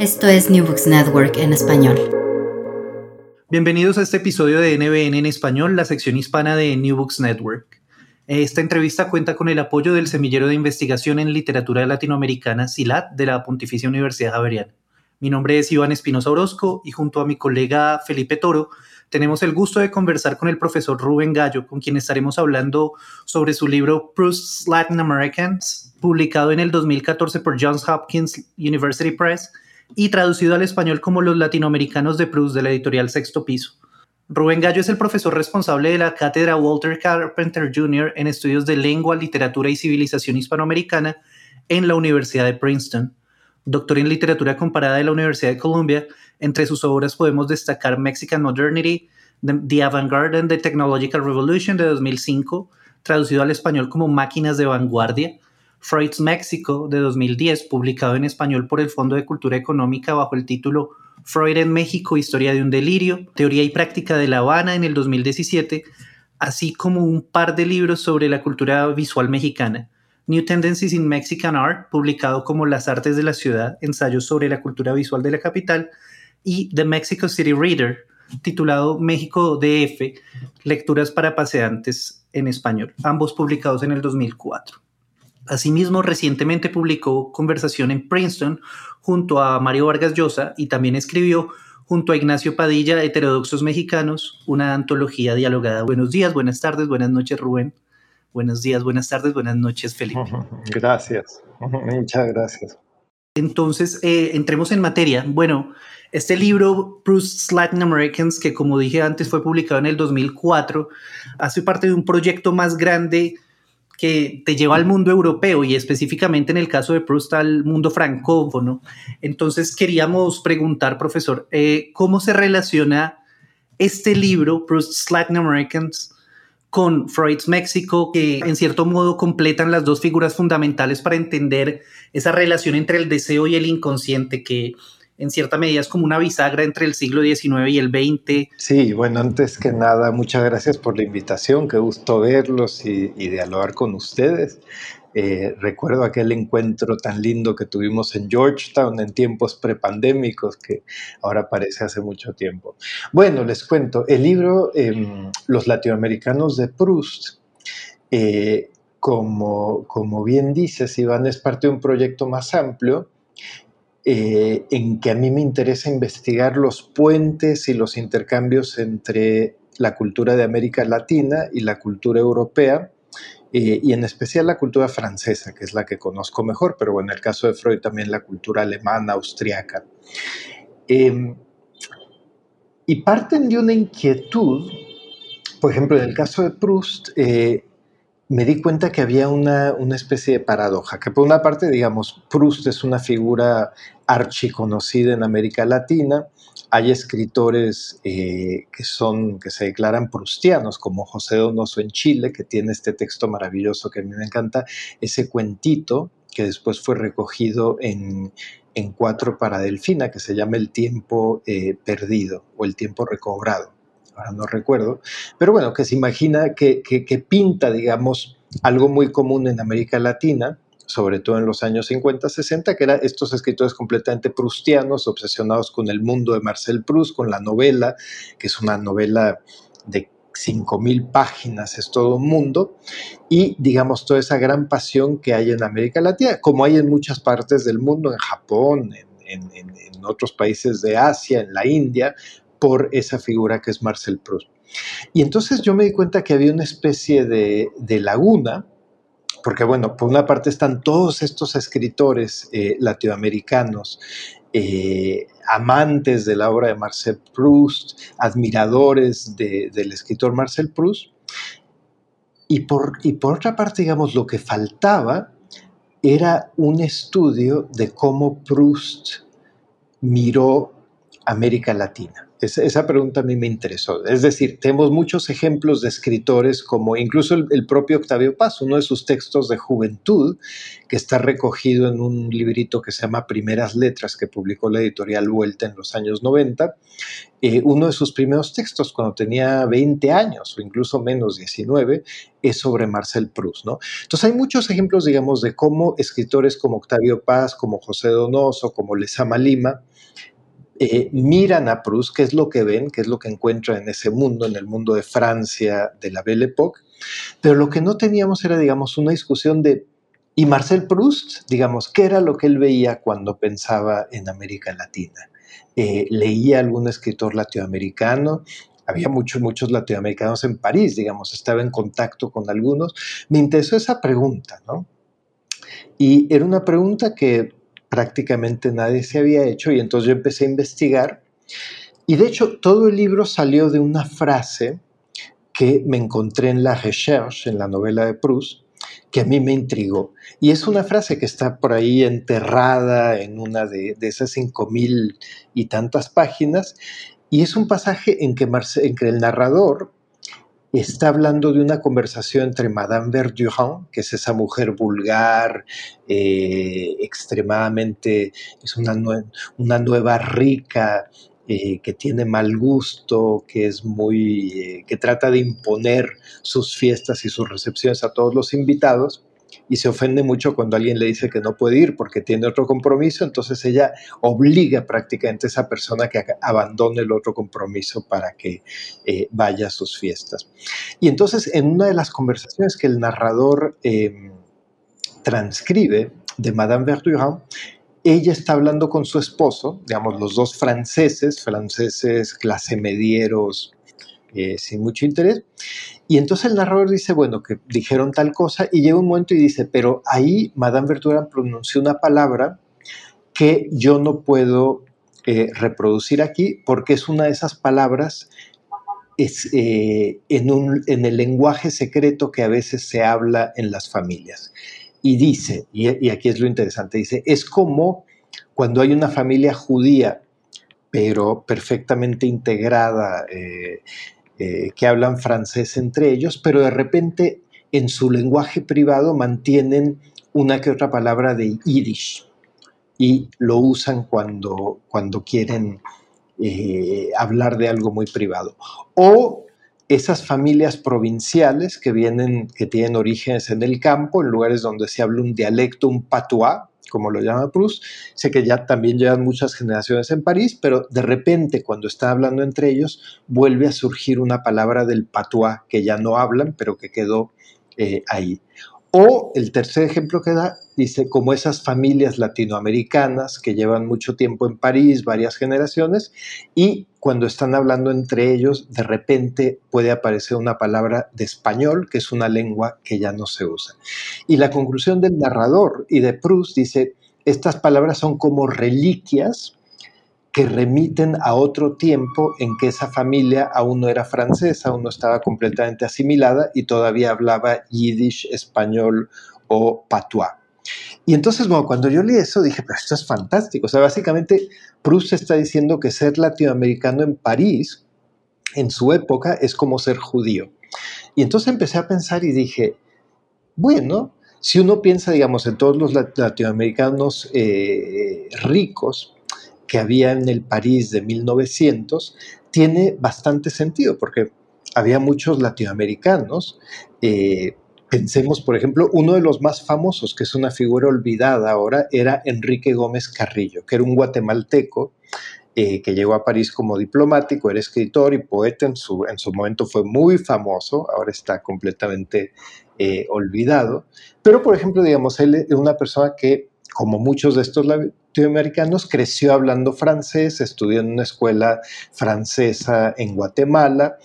esto es New Books Network en español. Bienvenidos a este episodio de NBN en español, la sección hispana de New Books Network. Esta entrevista cuenta con el apoyo del Semillero de Investigación en Literatura Latinoamericana, SILAT, de la Pontificia Universidad Javeriana. Mi nombre es Iván Espinosa Orozco y junto a mi colega Felipe Toro tenemos el gusto de conversar con el profesor Rubén Gallo, con quien estaremos hablando sobre su libro Proust's Latin Americans, publicado en el 2014 por Johns Hopkins University Press y traducido al español como Los Latinoamericanos de Proust de la editorial Sexto Piso. Rubén Gallo es el profesor responsable de la cátedra Walter Carpenter Jr. en estudios de lengua, literatura y civilización hispanoamericana en la Universidad de Princeton. Doctor en literatura comparada de la Universidad de Columbia, entre sus obras podemos destacar Mexican Modernity, The Avant-Garde and the Technological Revolution de 2005, traducido al español como Máquinas de Vanguardia, Freud's México de 2010, publicado en español por el Fondo de Cultura Económica bajo el título Freud en México, Historia de un Delirio, Teoría y Práctica de La Habana en el 2017, así como un par de libros sobre la cultura visual mexicana. New Tendencies in Mexican Art, publicado como Las Artes de la Ciudad, ensayos sobre la cultura visual de la capital, y The Mexico City Reader, titulado México DF, Lecturas para Paseantes en Español, ambos publicados en el 2004. Asimismo, recientemente publicó Conversación en Princeton junto a Mario Vargas Llosa y también escribió junto a Ignacio Padilla, Heterodoxos Mexicanos, una antología dialogada. Buenos días, buenas tardes, buenas noches, Rubén. Buenos días, buenas tardes, buenas noches, Felipe. Gracias, muchas gracias. Entonces, eh, entremos en materia. Bueno, este libro, Proust's Latin Americans, que como dije antes fue publicado en el 2004, hace parte de un proyecto más grande que te lleva al mundo europeo y específicamente en el caso de Proust al mundo francófono. Entonces queríamos preguntar, profesor, eh, ¿cómo se relaciona este libro, Proust's Latin Americans, con Freud's México, que en cierto modo completan las dos figuras fundamentales para entender esa relación entre el deseo y el inconsciente que en cierta medida es como una bisagra entre el siglo XIX y el XX. Sí, bueno, antes que nada, muchas gracias por la invitación, qué gusto verlos y, dialogar con ustedes. Eh, recuerdo aquel encuentro tan lindo que tuvimos en Georgetown en tiempos prepandémicos que ahora parece hace mucho tiempo. Bueno, les cuento, el libro em, Los latinoamericanos de Proust, eh, como, como bien dices, Iván, es parte de un proyecto más amplio eh, en que a mí me interesa investigar los puentes y los intercambios entre la cultura de América Latina y la cultura europea, eh, y en especial la cultura francesa, que es la que conozco mejor, pero en el caso de Freud también la cultura alemana, austriaca. Em, y parten de una inquietud, por ejemplo, en el caso de Proust, eh, me di cuenta que había una, especie de paradoja, que por una parte, digamos, Proust es una figura archiconocida en América Latina, hay escritores eh, que, son, que se declaran prustianos, como José Donoso en Chile, que tiene este texto maravilloso que a mí me encanta, ese cuentito que después fue recogido en, Cuatro para Delfina, que se llama El tiempo eh, perdido o El tiempo recobrado. Ahora no recuerdo. Pero bueno, que se imagina que, que pinta, digamos, algo muy común en América Latina, sobre todo en los años 50, 60, que eran estos escritores completamente prustianos, obsesionados con el mundo de Marcel Proust, con la novela, que es una novela de 5.000 páginas, es todo un mundo, y digamos toda esa gran pasión que hay en América Latina, como hay en muchas partes del mundo, en Japón, en, otros países de Asia, en la India, por esa figura que es Marcel Proust. Y entonces yo me di cuenta que había una especie de, laguna porque bueno, por una parte están todos estos escritores eh, latinoamericanos, eh, amantes de la obra de Marcel Proust, admiradores del escritor Marcel Proust, y por, y por otra parte, digamos, lo que faltaba era un estudio de cómo Proust miró América Latina esa pregunta a mí me interesó. Es decir, tenemos muchos ejemplos de escritores como incluso el, propio Octavio Paz, uno de sus textos de juventud, que está recogido en un librito que se llama Primeras Letras, que publicó la editorial Vuelta en los años 90. Eh, uno de sus primeros textos, cuando tenía 20 años o incluso menos 19, es sobre Marcel Proust. ¿no? Entonces hay muchos ejemplos, digamos, de cómo escritores como Octavio Paz, como José Donoso, como Lezama Lima, eh, miran a Proust, qué es lo que ven, qué es lo que encuentran en ese mundo, en el mundo de Francia de la Belle Époque, pero lo que no teníamos era, digamos, una discusión de, ¿y Marcel Proust? Digamos, ¿qué era lo que él veía cuando pensaba en América Latina? Eh, leía algún escritor latinoamericano, había muchos, muchos latinoamericanos en París, digamos, estaba en contacto con algunos. Me interesó esa pregunta, ¿no? Y era una pregunta que prácticamente nadie se había hecho y entonces yo empecé a investigar y de hecho todo el libro salió de una frase que me encontré en La Recherche, en la novela de Proust, que a mí me intrigó. Y es una frase que está por ahí enterrada en una de, de esas cinco mil y tantas páginas, y es un pasaje en que, en que el narrador está hablando de una conversación entre Madame Verdurand, que es esa mujer vulgar, eh, extremadamente, es una, una nueva rica, eh, que tiene mal gusto, que es muy, eh, que trata de imponer sus fiestas y sus recepciones a todos los invitados, y se ofende mucho cuando alguien le dice que no puede ir porque tiene otro compromiso, entonces ella obliga prácticamente a esa persona que abandone el otro compromiso para que eh, vaya a sus fiestas. Y entonces en una de las conversaciones que el narrador em, transcribe de Madame Verdurand, ella está hablando con su esposo, digamos, los dos franceses, franceses clase medieros, eh, sin mucho interés. Y entonces el narrador dice, bueno, que dijeron tal cosa, y llega un momento y dice, pero ahí Madame Verduran pronunció una palabra que yo no puedo eh, reproducir aquí porque es una de esas palabras es, eh, en, un, en, el lenguaje secreto que a veces se habla en las familias. Y dice, y, aquí es lo interesante, dice, es como cuando hay una familia judía, pero perfectamente integrada que hablan francés entre ellos, pero de repente en su lenguaje privado mantienen una que otra palabra de yiddish y lo usan cuando, cuando quieren eh, hablar de algo muy privado. O esas familias provinciales que vienen, que tienen orígenes en el campo, en lugares donde se habla un dialecto, un patois, como lo llama Proust. Sé que ya también llevan muchas generaciones en París, pero de repente cuando está hablando entre ellos vuelve a surgir una palabra del patois que ya no hablan, pero que quedó eh, ahí. O el tercer ejemplo que da, dice, como esas familias latinoamericanas que llevan mucho tiempo en París, varias generaciones, y cuando están hablando entre ellos, de repente puede aparecer una palabra de español, que es una lengua que ya no se usa. Y la conclusión del narrador y de Proust dice, estas palabras son como reliquias que remiten a otro tiempo en que esa familia aún no era francesa, aún no estaba completamente asimilada y todavía hablaba yiddish, español o patois. Y entonces, bueno, cuando yo leí eso dije, pero esto es fantástico. O sea, básicamente Proust está diciendo que ser latinoamericano en París, en su época, es como ser judío. Y entonces empecé a pensar y dije, bueno, si uno piensa, digamos, en todos los latinoamericanos eh, ricos que había en el París de 1900, tiene bastante sentido, porque había muchos latinoamericanos. Eh, pensemos, por ejemplo, uno de los más famosos, que es una figura olvidada ahora, era Enrique Gómez Carrillo, que era un guatemalteco eh, que llegó a París como diplomático, era escritor y poeta, en su, en su momento fue muy famoso, ahora está completamente eh, olvidado. Pero, por ejemplo, digamos, él es una persona que, como muchos de estos latinoamericanos, creció hablando francés, estudió en una escuela francesa en Guatemala.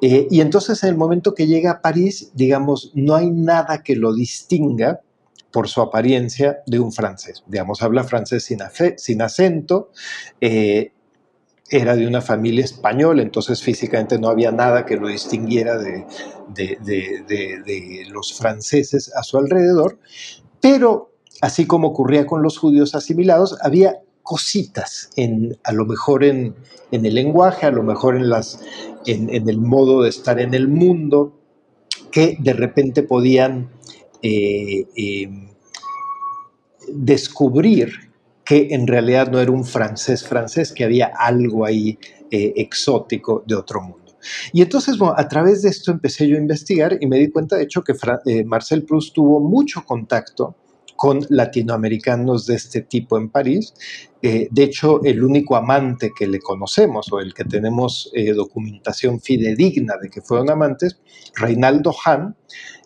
Eh, y entonces, en el momento que llega a París, digamos, no hay nada que lo distinga por su apariencia de un francés. Digamos, habla francés sin, sin acento, eh, era de una familia española, entonces físicamente no había nada que lo distinguiera de, de, los franceses a su alrededor, pero así como ocurría con los judíos asimilados, había cositas, en, a lo mejor en, en el lenguaje, a lo mejor en, las, en, el modo de estar en el mundo, que de repente podían eh, eh, descubrir que en realidad no era un francés francés, que había algo ahí eh, exótico de otro mundo. Y entonces, a través de esto empecé yo a investigar y me di cuenta, de hecho, que Marcel Proust tuvo mucho contacto con latinoamericanos de este tipo en París. de hecho, el único amante que le conocemos o el que tenemos documentación fidedigna de que fueron amantes, Reinaldo Hahn,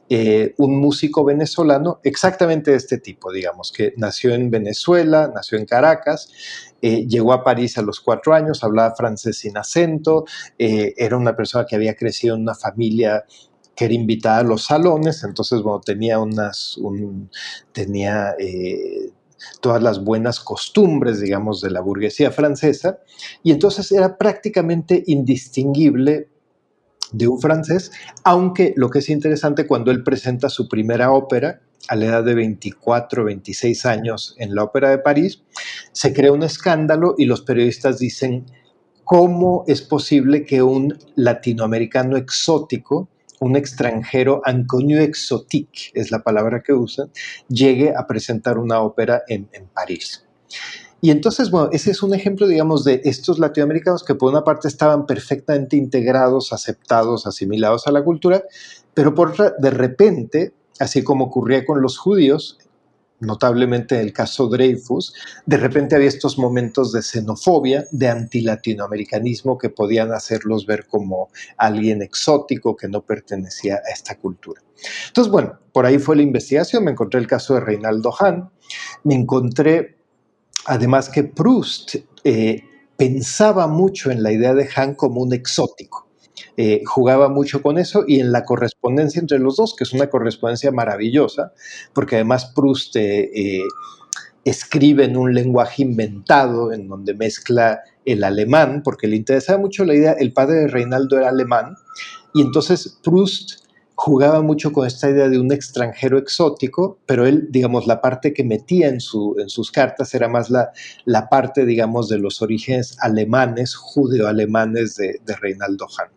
eh, un músico venezolano exactamente de este tipo, digamos, que nació en Venezuela, nació en Caracas, eh, llegó a París a los cuatro años, hablaba francés sin acento, eh, era una persona que había crecido en una familia que era invitada a los salones, entonces, tenía unas, tenía todas las buenas costumbres, digamos, de la burguesía francesa, y entonces era prácticamente indistinguible de un francés, aunque lo que es interesante cuando él presenta su primera ópera a la edad de 24, 26 años en la Ópera de París, se crea un escándalo y los periodistas dicen, ¿cómo es posible que un latinoamericano exótico, un extranjero, inconnu exotique es la palabra que usan, llegue a presentar una ópera en, en París? Y entonces, bueno, ese es un ejemplo, digamos, de estos latinoamericanos que por una parte estaban perfectamente integrados, aceptados, asimilados a la cultura, pero por otra, de repente, así como ocurría con los judíos, notablemente en el caso Dreyfus, de repente había estos momentos de xenofobia, de antilatinoamericanismo que podían hacerlos ver como alguien exótico que no pertenecía a esta cultura. Entonces, bueno, por ahí fue la investigación, me encontré el caso de Reinaldo Hahn, me encontré Además que Proust eh, pensaba mucho en la idea de Han como un exótico. Eh, jugaba mucho con eso y en la correspondencia entre los dos, que es una correspondencia maravillosa, porque además Proust eh, escribe en un lenguaje inventado, en donde mezcla el alemán, porque le interesaba mucho la idea, el padre de Reinaldo era alemán, y entonces Proust jugaba mucho con esta idea de un extranjero exótico, pero él, digamos, la parte que metía en, su, en sus cartas era más la, parte, digamos, de los orígenes alemanes, judeo-alemanes de, Reinaldo Hahn.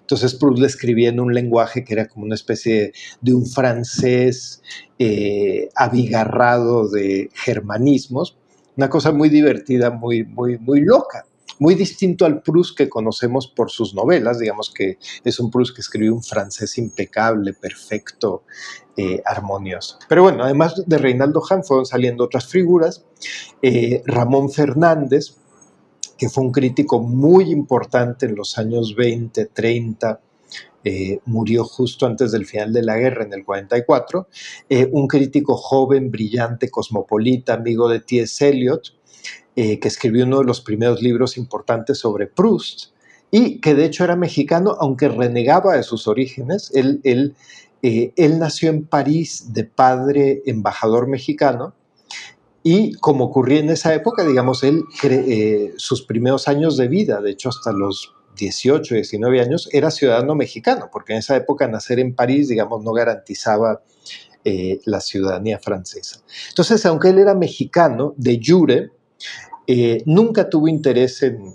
Entonces Proust le escribía en un lenguaje que era como una especie de, un francés eh, abigarrado de germanismos, una cosa muy divertida, muy, muy, muy loca muy distinto al Proust que conocemos por sus novelas, digamos que es un Proust que escribió un francés impecable, perfecto, eh, armonioso. Pero bueno, además de Reinaldo Hahn fueron saliendo otras figuras, eh, Ramón Fernández, que fue un crítico muy importante en los años 20, 30, eh, murió justo antes del final de la guerra, en el 44, un crítico joven, brillante, cosmopolita, amigo de T.S. Eliot, eh, que escribió uno de los primeros libros importantes sobre Proust y que de hecho era mexicano, aunque renegaba de sus orígenes. Él, él, eh, él nació en París de padre embajador mexicano y como ocurría en esa época, digamos, él, eh, sus primeros años de vida, de hecho hasta los 18, 19 años, era ciudadano mexicano, porque en esa época nacer en París, digamos, no garantizaba la ciudadanía francesa. Entonces, aunque él era mexicano, de jure, eh, nunca tuvo interés en,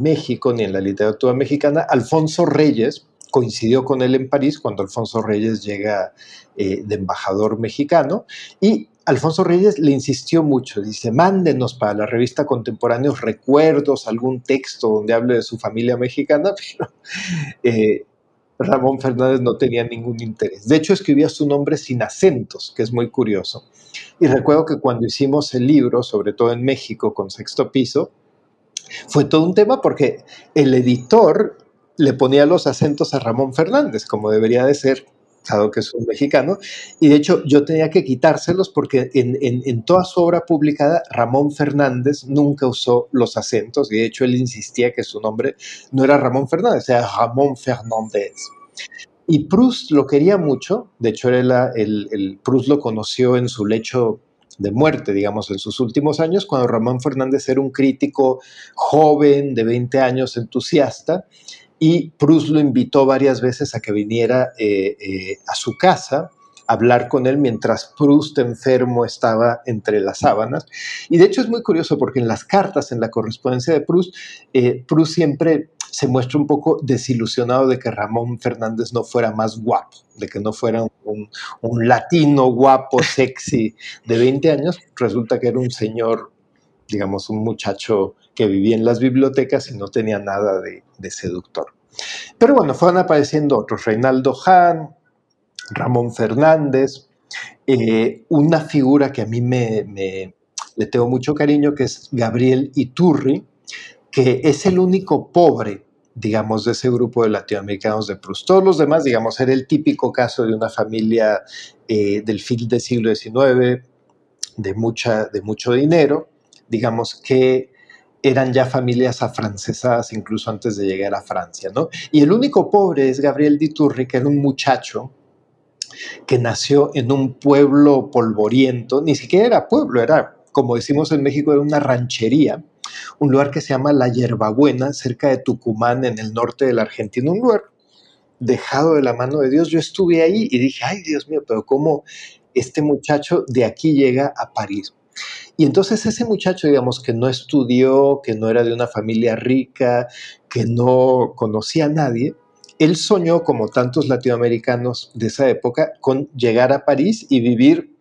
México ni en la literatura mexicana. Alfonso Reyes, coincidió con él en París cuando Alfonso Reyes llega eh, de embajador mexicano y Alfonso Reyes le insistió mucho, dice, mándenos para la revista Contemporáneos recuerdos, algún texto donde hable de su familia mexicana, pero eh, Ramón Fernández no tenía ningún interés. De hecho, escribía su nombre sin acentos, que es muy curioso. Y recuerdo que cuando hicimos el libro, sobre todo en México, con sexto piso, fue todo un tema porque el editor le ponía los acentos a Ramón Fernández, como debería de ser dado que es un mexicano, y de hecho yo tenía que quitárselos porque en, toda su obra publicada Ramón Fernández nunca usó los acentos, y de hecho él insistía que su nombre no era Ramón Fernández, era Ramón Fernández. Y Proust lo quería mucho, de hecho el, el Proust lo conoció en su lecho de muerte, digamos, en sus últimos años, cuando Ramón Fernández era un crítico joven de 20 años, entusiasta, y Proust lo invitó varias veces a que viniera eh, eh, a su casa a hablar con él mientras Proust enfermo estaba entre las sábanas. Y de hecho es muy curioso porque en las cartas, en la correspondencia de Proust, eh, Proust siempre se muestra un poco desilusionado de que Ramón Fernández no fuera más guapo, de que no fuera un, un latino guapo, sexy de 20 años. Resulta que era un señor, digamos, un muchacho que vivía en las bibliotecas y no tenía nada de, seductor. Pero bueno, fueron apareciendo otros, Reinaldo Hahn, Ramón Fernández, eh, una figura que a mí me, le tengo mucho cariño, que es Gabriel Iturri, que es el único pobre, digamos, de ese grupo de latinoamericanos de Proust. Todos los demás, digamos, era el típico caso de una familia eh, del fin del siglo XIX, de, mucha, de mucho dinero, digamos, que eran ya familias afrancesadas incluso antes de llegar a Francia, ¿no? Y el único pobre es Gabriel Diturri, que era un muchacho que nació en un pueblo polvoriento, ni siquiera era pueblo, era, como decimos en México, era una ranchería, un lugar que se llama La Yerbabuena, cerca de Tucumán, en el norte de la Argentina, un lugar dejado de la mano de Dios. Yo estuve ahí y dije, ay Dios mío, pero ¿cómo este muchacho de aquí llega a París? Y entonces ese muchacho, digamos, que no estudió, que no era de una familia rica, que no conocía a nadie, él soñó, como tantos latinoamericanos de esa época, con llegar a París y vivir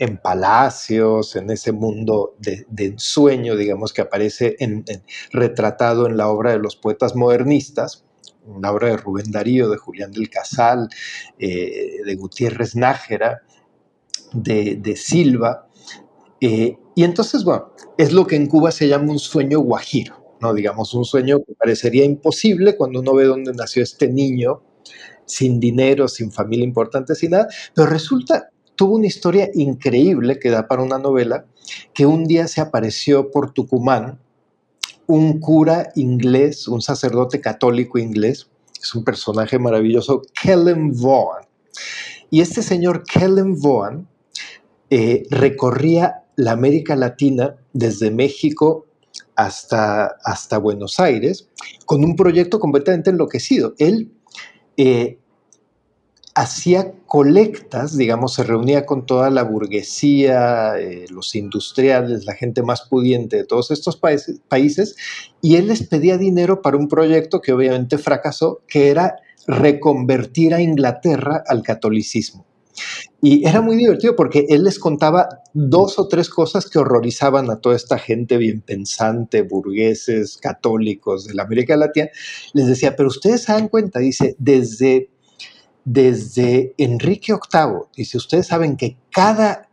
en palacios, en ese mundo de, ensueño, digamos, que aparece en, retratado en la obra de los poetas modernistas, la obra de Rubén Darío, de Julián del Casal, eh, de Gutiérrez Nájera, de, Silva. Eh, y entonces, bueno, es lo que en Cuba se llama un sueño guajiro, ¿no? Digamos, un sueño que parecería imposible cuando uno ve dónde nació este niño, sin dinero, sin familia importante, sin nada, pero resulta, tuvo una historia increíble que da para una novela, que un día se apareció por Tucumán un cura inglés, un sacerdote católico inglés, es un personaje maravilloso, Kellen Vaughan. Y este señor Kellen Vaughan eh, recorría la América Latina desde México hasta, hasta Buenos Aires con un proyecto completamente enloquecido. Él eh, hacía colectas, digamos, se reunía con toda la burguesía, eh, los industriales, la gente más pudiente de todos estos países, países, y él les pedía dinero para un proyecto que obviamente fracasó, que era reconvertir a Inglaterra al catolicismo. Y era muy divertido porque él les contaba dos o tres cosas que horrorizaban a toda esta gente bien pensante, burgueses, católicos de la América Latina. Les decía, pero ustedes se dan cuenta, dice, desde, desde Enrique VIII, dice, ustedes saben que cada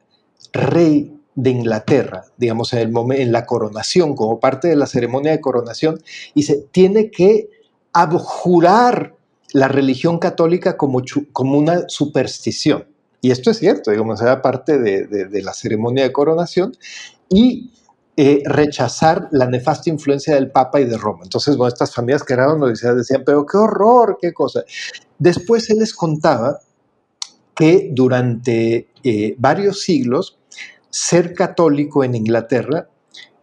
rey de Inglaterra, digamos, en, en la coronación, como parte de la ceremonia de coronación, dice, tiene que abjurar la religión católica como, como una superstición. Y esto es cierto, digamos, era parte de, la ceremonia de coronación y eh, rechazar la nefasta influencia del Papa y de Roma. Entonces, bueno, estas familias que eran decían, decían, pero qué horror, qué cosa. Después él les contaba que durante eh, varios siglos ser católico en Inglaterra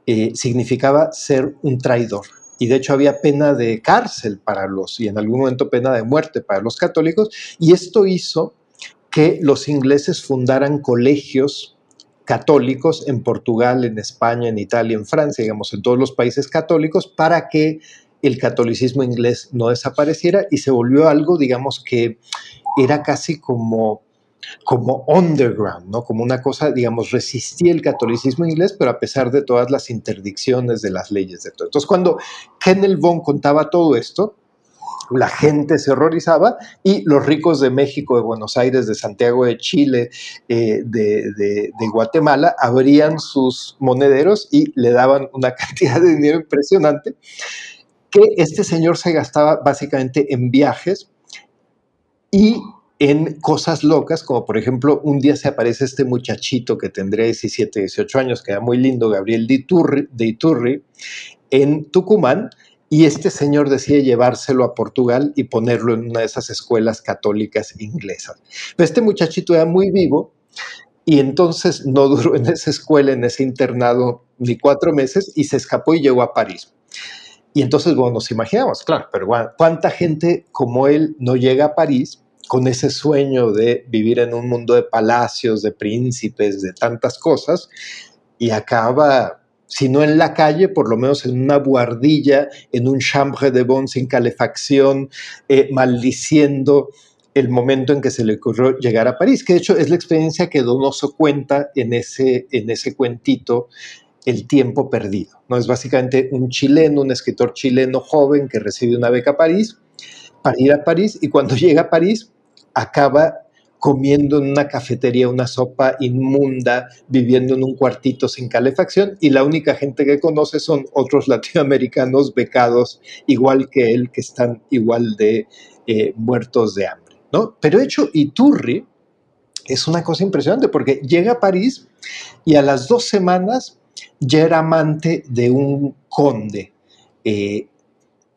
eh, significaba ser un traidor. Y de hecho había pena de cárcel para los, y en algún momento pena de muerte para los católicos, y esto hizo que los ingleses fundaran colegios católicos en Portugal, en España, en Italia, en Francia, digamos, en todos los países católicos, para que el catolicismo inglés no desapareciera y se volvió algo, digamos, que era casi como como underground, ¿no? Como una cosa, digamos, resistía el catolicismo inglés, pero a pesar de todas las interdicciones de las leyes de todo. Entonces, cuando Kennel Von contaba todo esto, la gente se horrorizaba y los ricos de México, de Buenos Aires, de Santiago de Chile, eh, de, de, Guatemala, abrían sus monederos y le daban una cantidad de dinero impresionante que este señor se gastaba básicamente en viajes y en cosas locas, como por ejemplo, un día se aparece este muchachito que tendría 17, 18 años, que era muy lindo, Gabriel de Iturri, de Iturri en Tucumán, y este señor decide llevárselo a Portugal y ponerlo en una de esas escuelas católicas inglesas. Pero este muchachito era muy vivo y entonces no duró en esa escuela, en ese internado, ni cuatro meses y se escapó y llegó a París. Y entonces, bueno, nos imaginamos, claro, pero ¿cuánta gente como él no llega a París con ese sueño de vivir en un mundo de palacios, de príncipes, de tantas cosas, y acaba, si no en la calle, por lo menos en una buhardilla, en un chambre de bon sin calefacción, eh, maldiciendo el momento en que se le ocurrió llegar a París, que de hecho es la experiencia que Donoso cuenta en ese, en ese cuentito, El tiempo perdido. ¿no? Es básicamente un chileno, un escritor chileno joven que recibe una beca a París para ir a París y cuando llega a París acaba comiendo en una cafetería una sopa inmunda, viviendo en un cuartito sin calefacción y la única gente que conoce son otros latinoamericanos becados igual que él, que están igual de eh, muertos de hambre. ¿no? Pero hecho, Iturri es una cosa impresionante porque llega a París y a las dos semanas ya era amante de un conde. Eh,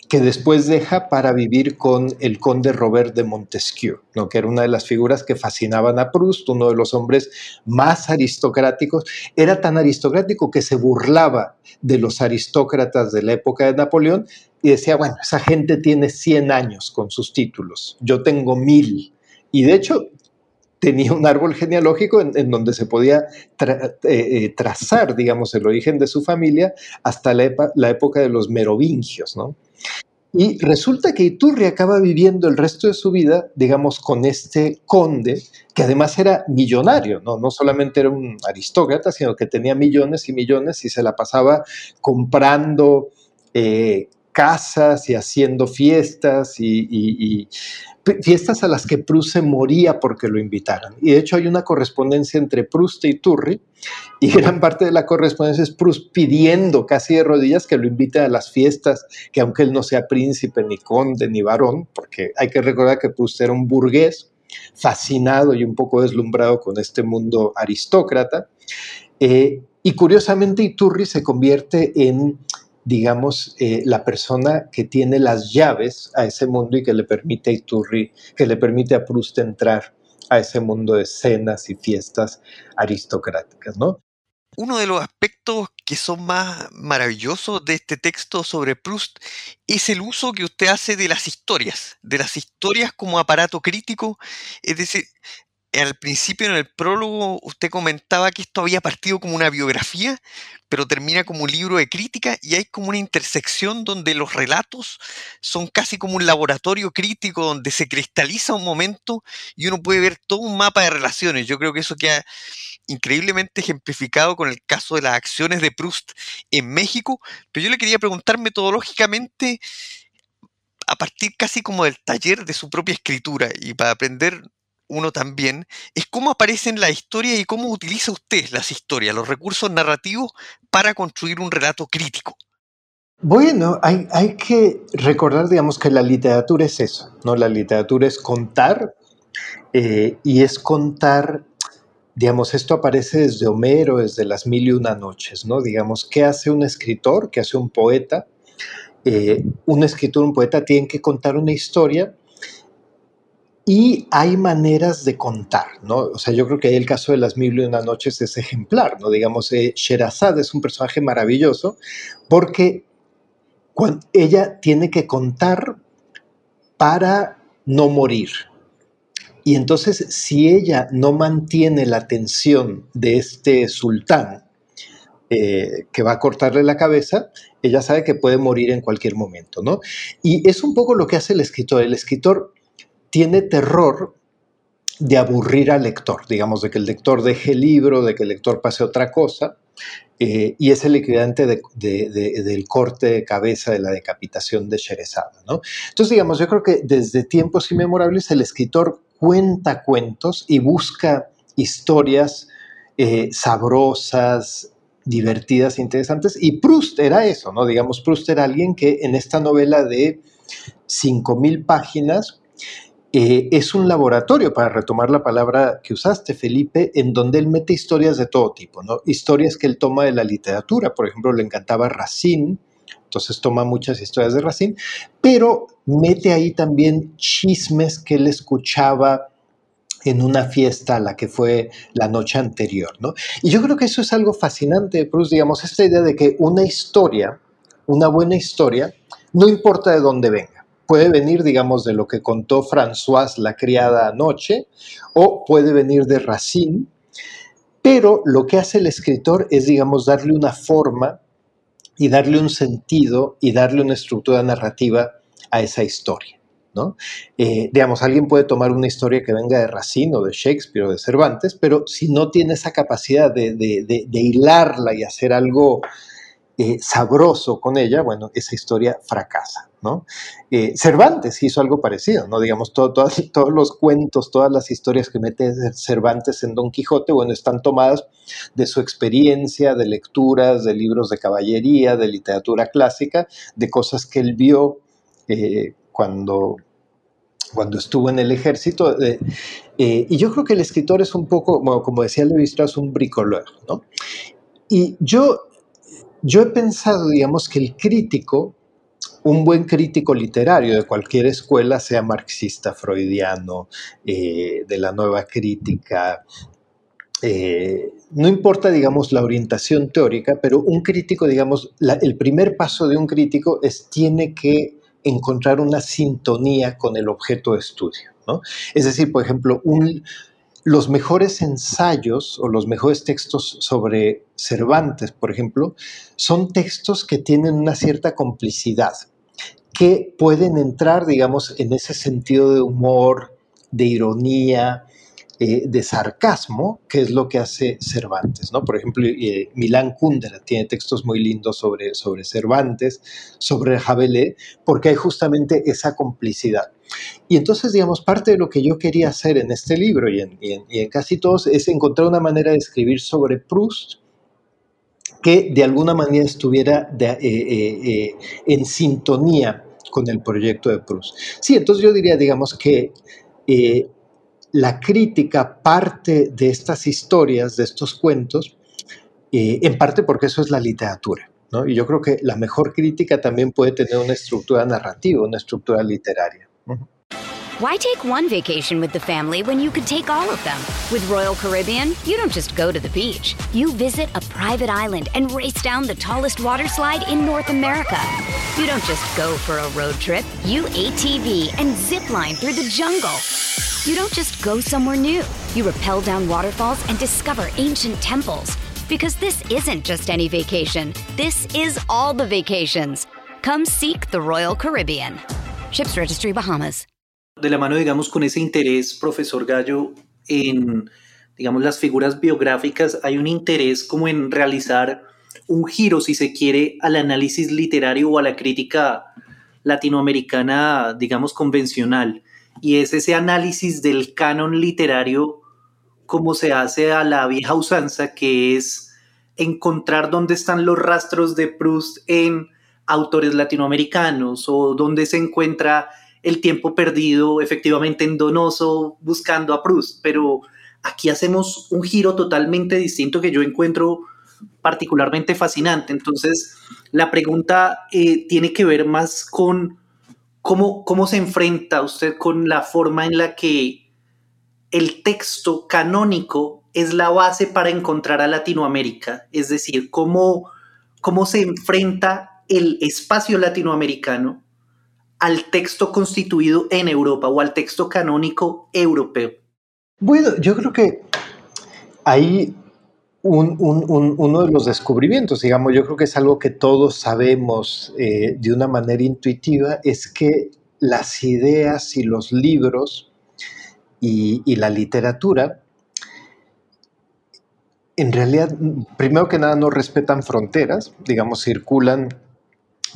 que después deja para vivir con el conde Robert de Montesquieu, que era una de las figuras que fascinaban a Proust, uno de los hombres más aristocráticos. Era tan aristocrático que se burlaba de los aristócratas de la época de Napoleón y decía, bueno, esa gente tiene 100 años con sus títulos, yo tengo mil. Y de hecho, tenía un árbol genealógico en, donde se podía eh, eh, trazar, digamos, el origen de su familia hasta la época de los merovingios, ¿no? Y resulta que Iturri acaba viviendo el resto de su vida, digamos, con este conde, que además era millonario, ¿no? No solamente era un aristócrata, sino que tenía millones y millones y se la pasaba comprando eh, casas y haciendo fiestas y, fiestas a las que Proust se moría porque lo invitaran. Y de hecho hay una correspondencia entre Proust y Turri, y gran parte de la correspondencia es Proust pidiendo casi de rodillas que lo invite a las fiestas, que aunque él no sea príncipe, ni conde, ni varón, porque hay que recordar que Proust era un burgués, fascinado y un poco deslumbrado con este mundo aristócrata. Eh, y curiosamente Iturri se convierte en digamos, eh, la persona que tiene las llaves a ese mundo y que le permite a Iturri, que le permite a Proust entrar a ese mundo de cenas y fiestas aristocráticas, ¿no? Uno de los aspectos que son más maravillosos de este texto sobre Proust es el uso que usted hace de las historias, de las historias como aparato crítico, es decir, al principio en el prólogo usted comentaba que esto había partido como una biografía, pero termina como un libro de crítica y hay como una intersección donde los relatos son casi como un laboratorio crítico donde se cristaliza un momento y uno puede ver todo un mapa de relaciones. Yo creo que eso queda increíblemente ejemplificado con el caso de las acciones de Proust en México, pero yo le quería preguntar metodológicamente a partir casi como del taller de su propia escritura y para aprender uno también, es cómo aparecen la historia y cómo utiliza usted las historias, los recursos narrativos para construir un relato crítico. Bueno, hay, hay que recordar, digamos, que la literatura es eso, ¿no? La literatura es contar eh, y es contar, digamos, esto aparece desde Homero, desde las mil y una noches, ¿no? Digamos, ¿qué hace un escritor? ¿Qué hace un poeta? Eh, un escritor, un poeta tienen que contar una historia y hay maneras de contar, ¿no? O sea, yo creo que el caso de las mil y una noches es ejemplar, ¿no? Digamos, eh, Sherazade es un personaje maravilloso porque cuando ella tiene que contar para no morir. Y entonces, si ella no mantiene la atención de este sultán eh, que va a cortarle la cabeza, ella sabe que puede morir en cualquier momento, ¿no? Y es un poco lo que hace el escritor. El escritor tiene terror de aburrir al lector, digamos, de que el lector deje el libro, de que el lector pase otra cosa, eh, y es el equivalente del corte de cabeza de la decapitación de Sherezada, ¿no? Entonces, digamos, yo creo que desde tiempos inmemorables el escritor cuenta cuentos y busca historias eh, sabrosas, divertidas, interesantes. Y Proust era eso, ¿no? Digamos, Proust era alguien que en esta novela de 5.000 páginas eh, es un laboratorio, para retomar la palabra que usaste, Felipe, en donde él mete historias de todo tipo, ¿no? Historias que él toma de la literatura, por ejemplo, le encantaba Racine, entonces toma muchas historias de Racine, pero mete ahí también chismes que él escuchaba en una fiesta a la que fue la noche anterior, ¿no? Y yo creo que eso es algo fascinante Proust, digamos, esta idea de que una historia, una buena historia, no importa de dónde venga. Puede venir, digamos, de lo que contó Françoise la criada anoche, o puede venir de Racine, pero lo que hace el escritor es, digamos, darle una forma y darle un sentido y darle una estructura narrativa a esa historia. Eh, digamos, alguien puede tomar una historia que venga de Racine o de Shakespeare o de Cervantes, pero si no tiene esa capacidad de, hilarla y hacer algo eh, sabroso con ella, bueno, esa historia fracasa, ¿no? Eh, Cervantes hizo algo parecido, ¿no? Digamos, todos los cuentos, todas las historias que mete Cervantes en Don Quijote, bueno, están tomadas de su experiencia, de lecturas, de libros de caballería, de literatura clásica, de cosas que él vio cuando cuando estuvo en el ejército. Eh, eh, y yo creo que el escritor es un poco, como decía Levi Strauss, un bricoleur, ¿no? Y yo, yo he pensado, digamos, que el crítico, un buen crítico literario de cualquier escuela, sea marxista, freudiano, eh, de la nueva crítica, no importa, digamos, la orientación teórica, pero un crítico, digamos, el primer paso de un crítico es tiene que encontrar una sintonía con el objeto de estudio. ¿no? Es decir, por ejemplo, los mejores ensayos o los mejores textos sobre Cervantes, por ejemplo, son textos que tienen una cierta complicidad, que pueden entrar, digamos, en ese sentido de humor, de ironía, eh, de sarcasmo, que es lo que hace Cervantes. ¿no? Por ejemplo, eh, Milán Kundera tiene textos muy lindos sobre, sobre Cervantes, sobre Rabelais, porque hay justamente esa complicidad. Y entonces, digamos, parte de lo que yo quería hacer en este libro y en, casi todos es encontrar una manera de escribir sobre Proust que de alguna manera estuviera eh, en sintonía con el proyecto de Proust. Sí, entonces yo diría, digamos, que la crítica parte de estas historias, de estos cuentos, eh, en parte porque eso es la literatura. ¿no? Y yo creo que la mejor crítica también puede tener una estructura narrativa, una estructura literaria. Why take one vacation with the family when you could take all of them? With Royal Caribbean, you don't just go to the beach. You visit a private island and race down the tallest water slide in North America. You don't just go for a road trip. You ATV and zip line through the jungle. You don't just go somewhere new. You rappel down waterfalls and discover ancient temples. Because this isn't just any vacation, this is all the vacations. Come seek the Royal Caribbean. Ships Registry Bahamas. De la mano, digamos, con ese interés, profesor Gallo, en, digamos, las figuras biográficas, hay un interés como en realizar un giro, si se quiere, al análisis literario o a la crítica latinoamericana, digamos, convencional y es ese análisis del canon literario como se hace a la vieja usanza, que es encontrar dónde están los rastros de Proust en autores latinoamericanos o dónde se encuentra el tiempo perdido efectivamente en Donoso buscando a Proust. Pero aquí hacemos un giro totalmente distinto que yo encuentro particularmente fascinante. Entonces, la pregunta eh, tiene que ver más con ¿Cómo, se enfrenta usted con la forma en la que el texto canónico es la base para encontrar a Latinoamérica? Es decir, ¿cómo, cómo se enfrenta el espacio latinoamericano al texto constituido en Europa o al texto canónico europeo? Bueno, yo creo que ahí uno de los descubrimientos, digamos, yo creo que es algo que todos sabemos eh, de una manera intuitiva, es que las ideas y los libros y, la literatura, en realidad, primero que nada, no respetan fronteras, digamos, circulan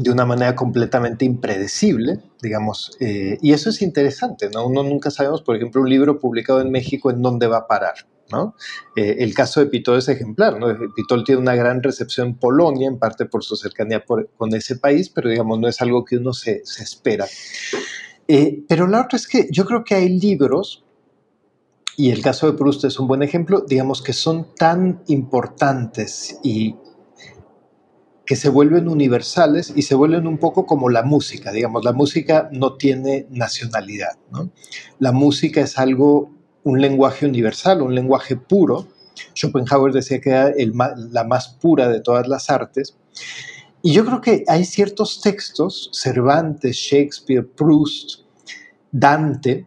de una manera completamente impredecible, digamos, eh, y eso es interesante, ¿no? Uno nunca sabemos, por ejemplo, un libro publicado en México en dónde va a parar, eh, el caso de Pitol es ejemplar, ¿no? Pitol tiene una gran recepción en Polonia, en parte por su cercanía con ese país, pero digamos, no es algo que uno se, espera. Eh, pero la otra es que yo creo que hay libros, y el caso de Proust es un buen ejemplo, digamos que son tan importantes y que se vuelven universales y se vuelven un poco como la música, digamos, la música no tiene nacionalidad, ¿no? La música es algo un lenguaje universal, un lenguaje puro. Schopenhauer decía que era la más pura de todas las artes. Y yo creo que hay ciertos textos, Cervantes, Shakespeare, Proust, Dante,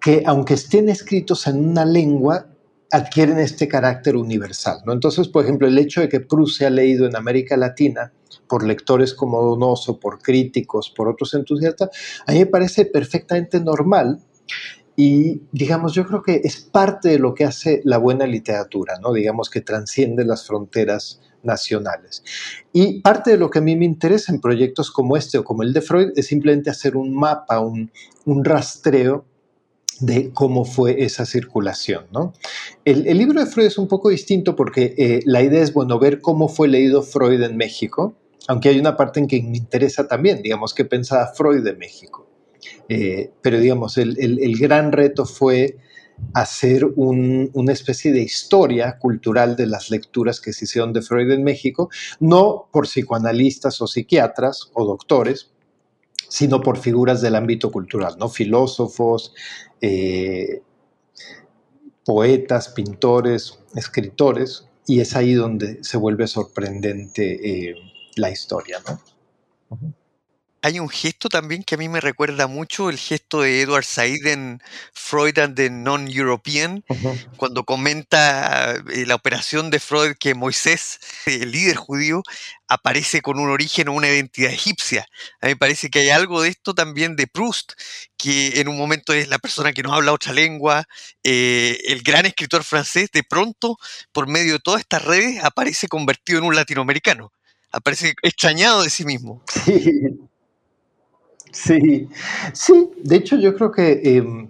que aunque estén escritos en una lengua, adquieren este carácter universal. ¿no? Entonces, por ejemplo, el hecho de que Proust sea leído en América Latina por lectores como Donoso, por críticos, por otros entusiastas, a mí me parece perfectamente normal y digamos, yo creo que es parte de lo que hace la buena literatura, ¿no? Digamos que transciende las fronteras nacionales. Y parte de lo que a mí me interesa en proyectos como este o como el de Freud es simplemente hacer un mapa, un, rastreo de cómo fue esa circulación. ¿no? El, libro de Freud es un poco distinto porque eh, la idea es, bueno, ver cómo fue leído Freud en México, aunque hay una parte en que me interesa también, digamos, qué pensaba Freud de México. Eh, pero digamos, el, gran reto fue hacer una especie de historia cultural de las lecturas que se hicieron de Freud en México, no por psicoanalistas o psiquiatras o doctores, sino por figuras del ámbito cultural, ¿no? filósofos, eh, poetas, pintores, escritores, y es ahí donde se vuelve sorprendente eh, la historia. ¿no? Hay un gesto también que a mí me recuerda mucho, el gesto de Edward Said en Freud and the Non-European, cuando comenta eh, la operación de Freud que Moisés, el líder judío, aparece con un origen o una identidad egipcia. A mí me parece que hay algo de esto también de Proust, que en un momento es la persona que no habla otra lengua, eh, el gran escritor francés, de pronto, por medio de todas estas redes, aparece convertido en un latinoamericano aparece extrañado de sí mismo. Sí, Sí, sí, de hecho yo creo que em,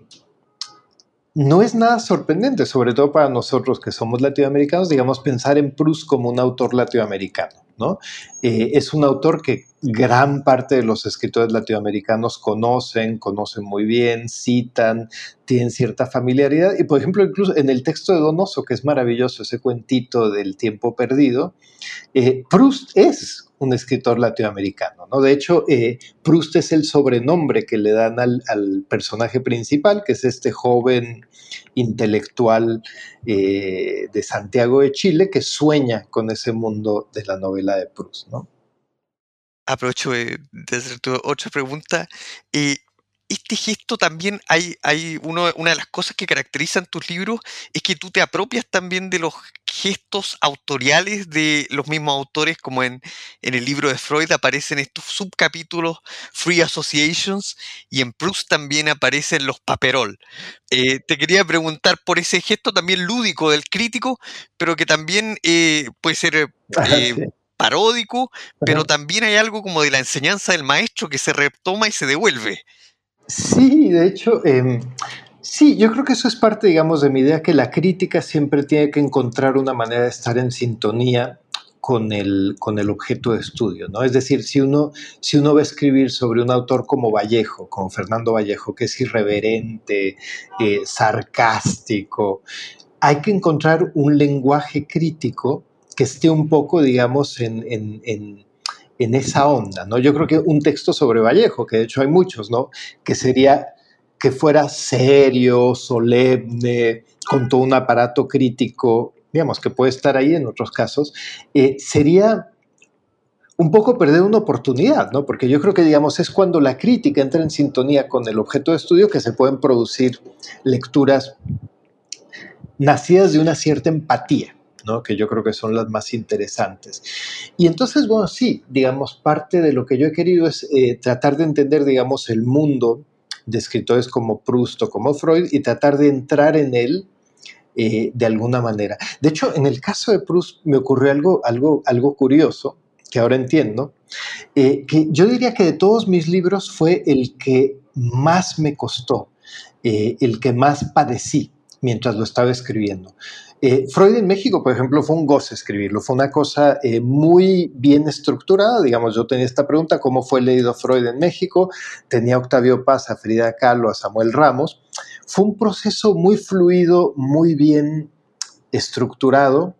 no es nada sorprendente, sobre todo para nosotros que somos latinoamericanos, digamos, pensar en Proust como un autor latinoamericano, ¿no? Eh, es un autor que gran parte de los escritores latinoamericanos conocen, conocen muy bien, citan, tienen cierta familiaridad. Y por ejemplo, incluso en el texto de Donoso, que es maravilloso, ese cuentito del tiempo perdido, eh, Proust es un escritor latinoamericano. ¿no? De hecho, eh, Proust es el sobrenombre que le dan al, personaje principal, que es este joven intelectual eh, de Santiago de Chile que sueña con ese mundo de la novela de Proust. ¿no? Aprovecho de, hacer otra pregunta. y este gesto también hay, hay uno, una de las cosas que caracterizan tus libros es que tú te apropias también de los gestos autoriales de los mismos autores, como en, en el libro de Freud aparecen estos subcapítulos Free Associations y en Proust también aparecen los paperol. Eh, te quería preguntar por ese gesto también lúdico del crítico, pero que también eh, puede ser eh, paródico, pero también hay algo como de la enseñanza del maestro que se retoma y se devuelve. Sí, de hecho, em, sí, yo creo que eso es parte, digamos, de mi idea, que la crítica siempre tiene que encontrar una manera de estar en sintonía con el, con el objeto de estudio, ¿no? Es decir, si uno, si uno va a escribir sobre un autor como Vallejo, como Fernando Vallejo, que es irreverente, eh, sarcástico, hay que encontrar un lenguaje crítico que esté un poco, digamos, en en esa onda, ¿no? Yo creo que un texto sobre Vallejo, que de hecho hay muchos, ¿no? Que sería que fuera serio, solemne, con todo un aparato crítico, digamos, que puede estar ahí en otros casos, eh, sería un poco perder una oportunidad, ¿no? Porque yo creo que, digamos, es cuando la crítica entra en sintonía con el objeto de estudio que se pueden producir lecturas nacidas de una cierta empatía, ¿no? que yo creo que son las más interesantes. Y entonces, bueno, sí, digamos, parte de lo que yo he querido es eh, tratar de entender, digamos, el mundo de escritores como Proust o como Freud y tratar de entrar en él eh, de alguna manera. De hecho, en el caso de Proust me ocurrió algo, algo, algo curioso, que ahora entiendo, eh, que yo diría que de todos mis libros fue el que más me costó, el que más padecí mientras lo estaba escribiendo. Eh, Freud en México, por ejemplo, fue un goce escribirlo, fue una cosa eh, muy bien estructurada, digamos, yo tenía esta pregunta, ¿cómo fue leído Freud en México? Tenía a Octavio Paz, a Frida Kahlo, a Samuel Ramos. Fue un proceso muy fluido, muy bien estructurado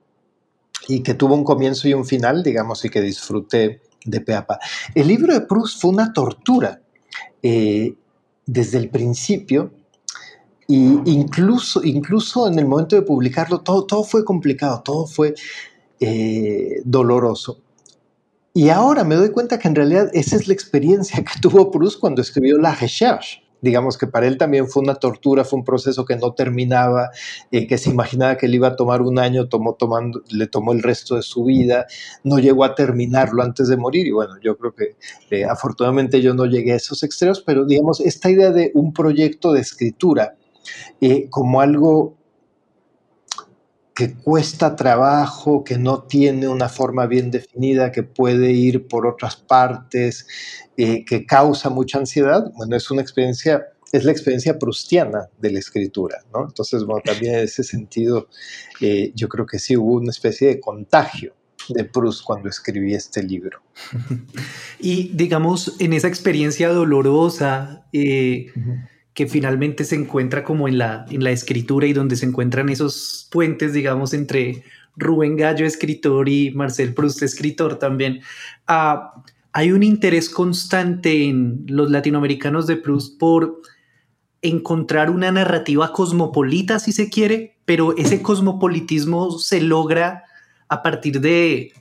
y que tuvo un comienzo y un final, digamos, y que disfruté de peapa. El libro de Proust fue una tortura. Eh, desde el principio, y incluso, incluso en el momento de publicarlo, todo, todo fue complicado, todo fue eh, doloroso. Y ahora me doy cuenta que en realidad esa es la experiencia que tuvo Proust cuando escribió La Recherche. Digamos que para él también fue una tortura, fue un proceso que no terminaba, eh, que se imaginaba que le iba a tomar un año, tomó, tomando, le tomó el resto de su vida, no llegó a terminarlo antes de morir. Y bueno, yo creo que eh, afortunadamente yo no llegué a esos extremos, pero digamos, esta idea de un proyecto de escritura eh, como algo que cuesta trabajo, que no tiene una forma bien definida, que puede ir por otras partes, eh, que causa mucha ansiedad, bueno, es una experiencia, es la experiencia prustiana de la escritura, ¿no? Entonces, bueno, también en ese sentido, eh, yo creo que sí hubo una especie de contagio de Proust cuando escribí este libro. Y digamos, en esa experiencia dolorosa, que finalmente se encuentra como en la, en la escritura y donde se encuentran esos puentes, digamos, entre Rubén Gallo, escritor, y Marcel Proust, escritor también. Ah, hay un interés constante en los latinoamericanos de Proust por encontrar una narrativa cosmopolita, si se quiere, pero ese cosmopolitismo se logra a partir de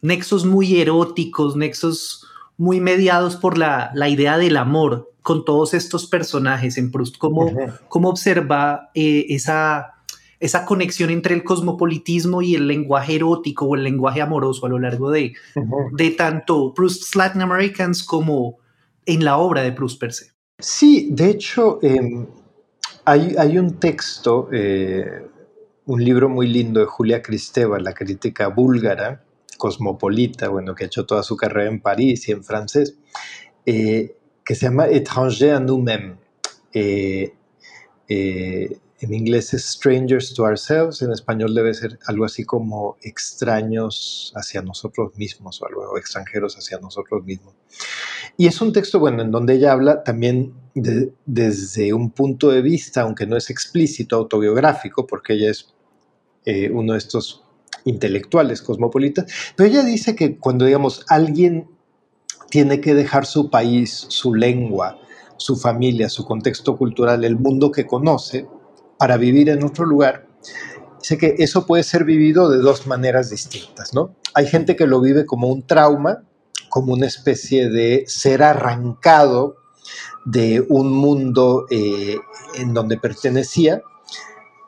nexos muy eróticos, nexos muy mediados por la, la idea del amor, con todos estos personajes en Proust? ¿Cómo, cómo observa eh, esa, esa conexión entre el cosmopolitismo y el lenguaje erótico o el lenguaje amoroso a lo largo de, de tanto Proust's Latin Americans como en la obra de Proust per se? Sí, de hecho, em, hay, hay, un texto, eh, un libro muy lindo de Julia Kristeva, la crítica búlgara, cosmopolita, bueno, que ha hecho toda su carrera en París y en francés, eh, que se llama Étranger à nous-mêmes. Eh, eh, en inglés es Strangers to Ourselves, en español debe ser algo así como extraños hacia nosotros mismos o algo, extranjeros hacia nosotros mismos. Y es un texto, bueno, en donde ella habla también desde un punto de vista, aunque no es explícito, autobiográfico, porque ella es eh, uno de estos intelectuales cosmopolitas, pero ella dice que cuando, digamos, alguien tiene que dejar su país, su lengua, su familia, su contexto cultural, el mundo que conoce, para vivir en otro lugar, sé que eso puede ser vivido de dos maneras distintas, ¿no? Hay gente que lo vive como un trauma, como una especie de ser arrancado de un mundo eh, en donde pertenecía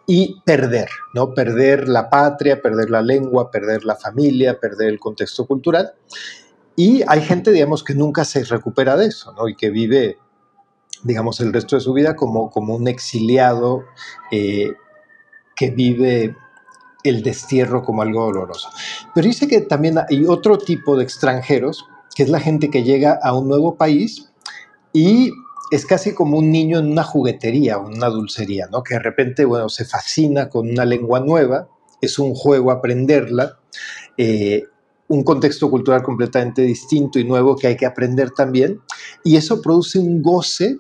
y perder, ¿no? Perder la patria, perder la lengua, perder la familia, perder el contexto cultural. Y hay gente, digamos, que nunca se recupera de eso, ¿no? Y que vive, digamos, el resto de su vida como, como un exiliado eh, que vive el destierro como algo doloroso. Pero dice que también hay otro tipo de extranjeros, que es la gente que llega a un nuevo país y es casi como un niño en una juguetería, una dulcería, ¿no? Que de repente, bueno, se fascina con una lengua nueva, es un juego aprenderla, eh, un contexto cultural completamente distinto y nuevo que hay que aprender también. Y eso produce un goce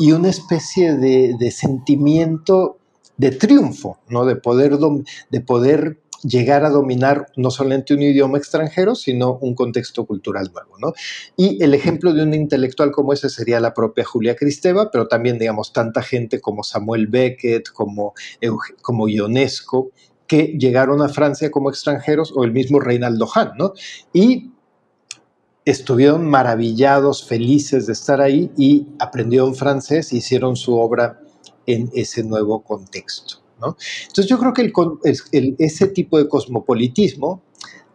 y una especie de, sentimiento de triunfo, ¿no? de, poder de poder llegar a dominar no solamente un idioma extranjero, sino un contexto cultural nuevo. ¿no? Y el ejemplo de un intelectual como ese sería la propia Julia Kristeva, pero también, digamos, tanta gente como Samuel Beckett, como, como Ionesco, que llegaron a Francia como extranjeros, o el mismo Reinaldo Hahn, ¿no? Y estuvieron maravillados, felices de estar ahí y aprendieron francés, hicieron su obra en ese nuevo contexto. ¿no? Entonces yo creo que ese tipo de cosmopolitismo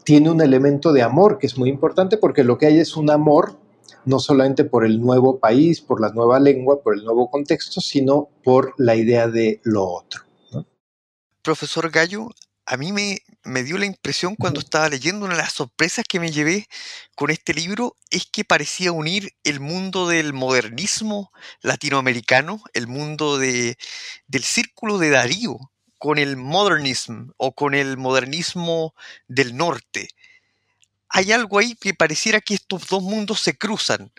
tiene un elemento de amor que es muy importante porque lo que hay es un amor no solamente por el nuevo país, por la nueva lengua, por el nuevo contexto, sino por la idea de lo otro. Profesor Gallo, a mí me, me dio la impresión cuando estaba leyendo, una de las sorpresas que me llevé con este libro es que parecía unir el mundo del modernismo latinoamericano, el mundo de, del círculo de Darío, con el modernismo o con el modernismo del norte. Hay algo ahí que pareciera que estos dos mundos se cruzan.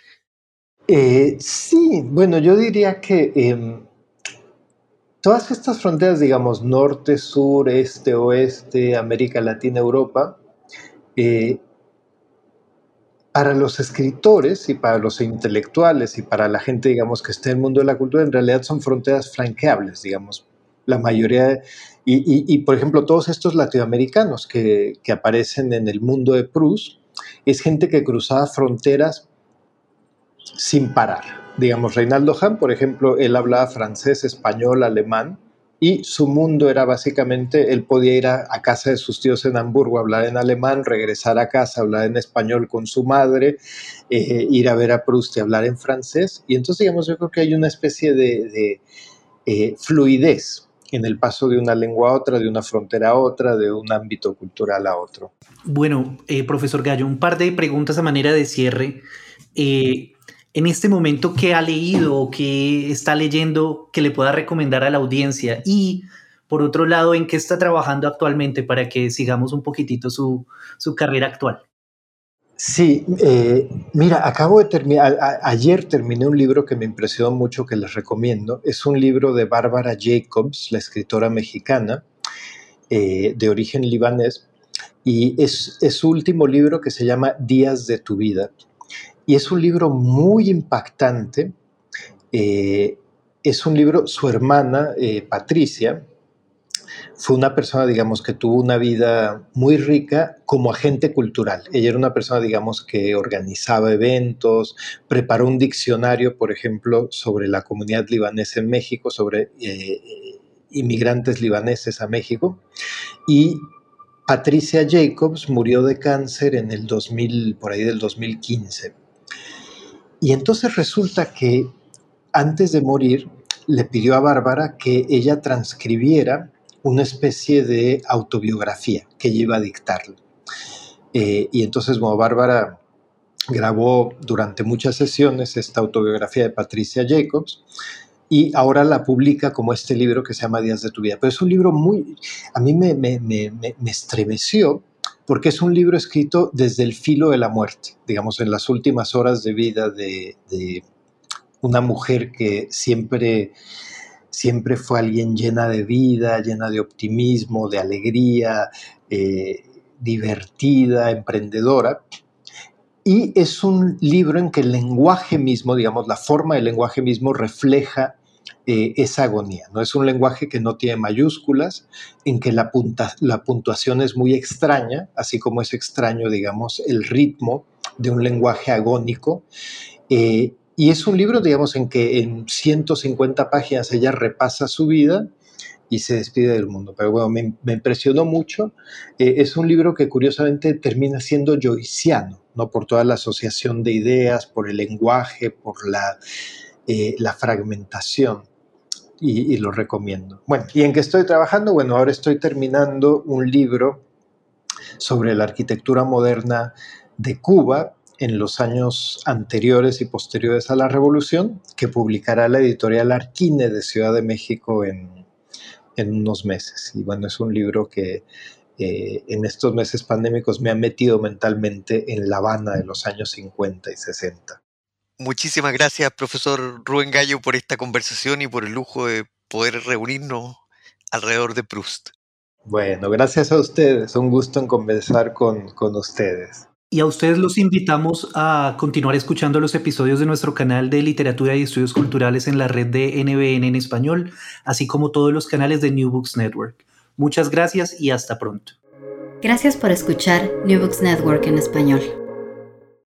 Eh, sí, bueno, yo diría que em, todas estas fronteras, digamos, norte, sur, este, oeste, América Latina, Europa, eh, para los escritores y para los intelectuales y para la gente, digamos, que está en el mundo de la cultura, en realidad son fronteras franqueables, digamos. La mayoría, y, por ejemplo, todos estos latinoamericanos que, que aparecen en el mundo de Proust, es gente que cruzaba fronteras sin parar digamos, Reinaldo Hahn, por ejemplo, él hablaba francés, español, alemán, y su mundo era básicamente, él podía ir a, casa de sus tíos en Hamburgo, hablar en alemán, regresar a casa, hablar en español con su madre, eh, ir a ver a Proust y hablar en francés. Y entonces, digamos, yo creo que hay una especie de, eh, fluidez en el paso de una lengua a otra, de una frontera a otra, de un ámbito cultural a otro. Bueno, eh, profesor Gallo, un par de preguntas a manera de cierre en este momento qué ha leído o qué está leyendo que le pueda recomendar a la audiencia y por otro lado en qué está trabajando actualmente para que sigamos un poquitito su, carrera actual. Sí, eh, mira, acabo de terminar, ayer terminé un libro que me impresionó mucho, que les recomiendo. Es un libro de Bárbara Jacobs, la escritora mexicana, eh, de origen libanés, y es, es su último libro que se llama Días de tu vida. Y es un libro muy impactante. Eh, es un libro, su hermana, eh, Patricia, fue una persona, digamos, que tuvo una vida muy rica como agente cultural. Ella era una persona, digamos, que organizaba eventos, preparó un diccionario, por ejemplo, sobre la comunidad libanesa en México, sobre eh, inmigrantes libaneses a México. Y Patricia Jacobs murió de cáncer en el 2000, por ahí del 2015. Y entonces resulta que antes de morir le pidió a Bárbara que ella transcribiera una especie de autobiografía que ella iba a dictarle. Eh, y entonces, bueno, Bárbara grabó durante muchas sesiones esta autobiografía de Patricia Jacobs y ahora la publica como este libro que se llama Días de tu vida. Pero es un libro muy, a mí me, me, me, me estremeció porque es un libro escrito desde el filo de la muerte, digamos, en las últimas horas de vida de, una mujer que siempre, siempre fue alguien llena de vida, llena de optimismo, de alegría, eh, divertida, emprendedora. Y es un libro en que el lenguaje mismo, digamos, la forma del lenguaje mismo refleja eh, esa agonía. ¿no? Es un lenguaje que no tiene mayúsculas, en que la, la puntuación es muy extraña, así como es extraño, digamos, el ritmo de un lenguaje agónico. Eh, y es un libro, digamos, en que en 150 páginas ella repasa su vida y se despide del mundo. Pero bueno, me, impresionó mucho. Eh, es un libro que curiosamente termina siendo joyciano, ¿no? Por toda la asociación de ideas, por el lenguaje, por la, la fragmentación y, lo recomiendo. Bueno, ¿y en qué estoy trabajando? Bueno, ahora estoy terminando un libro sobre la arquitectura moderna de Cuba en los años anteriores y posteriores a la revolución, que publicará la editorial Arquine de Ciudad de México en, unos meses. Y bueno, es un libro que eh, en estos meses pandémicos me ha metido mentalmente en La Habana de los años 50 y 60. Muchísimas gracias, profesor Rubén Gallo, por esta conversación y por el lujo de poder reunirnos alrededor de Proust. Bueno, gracias a ustedes. Un gusto en conversar con, con ustedes. Y a ustedes los invitamos a continuar escuchando los episodios de nuestro canal de literatura y estudios culturales en la red de NBN en español, así como todos los canales de New Books Network. Muchas gracias y hasta pronto. Gracias por escuchar New Books Network en español.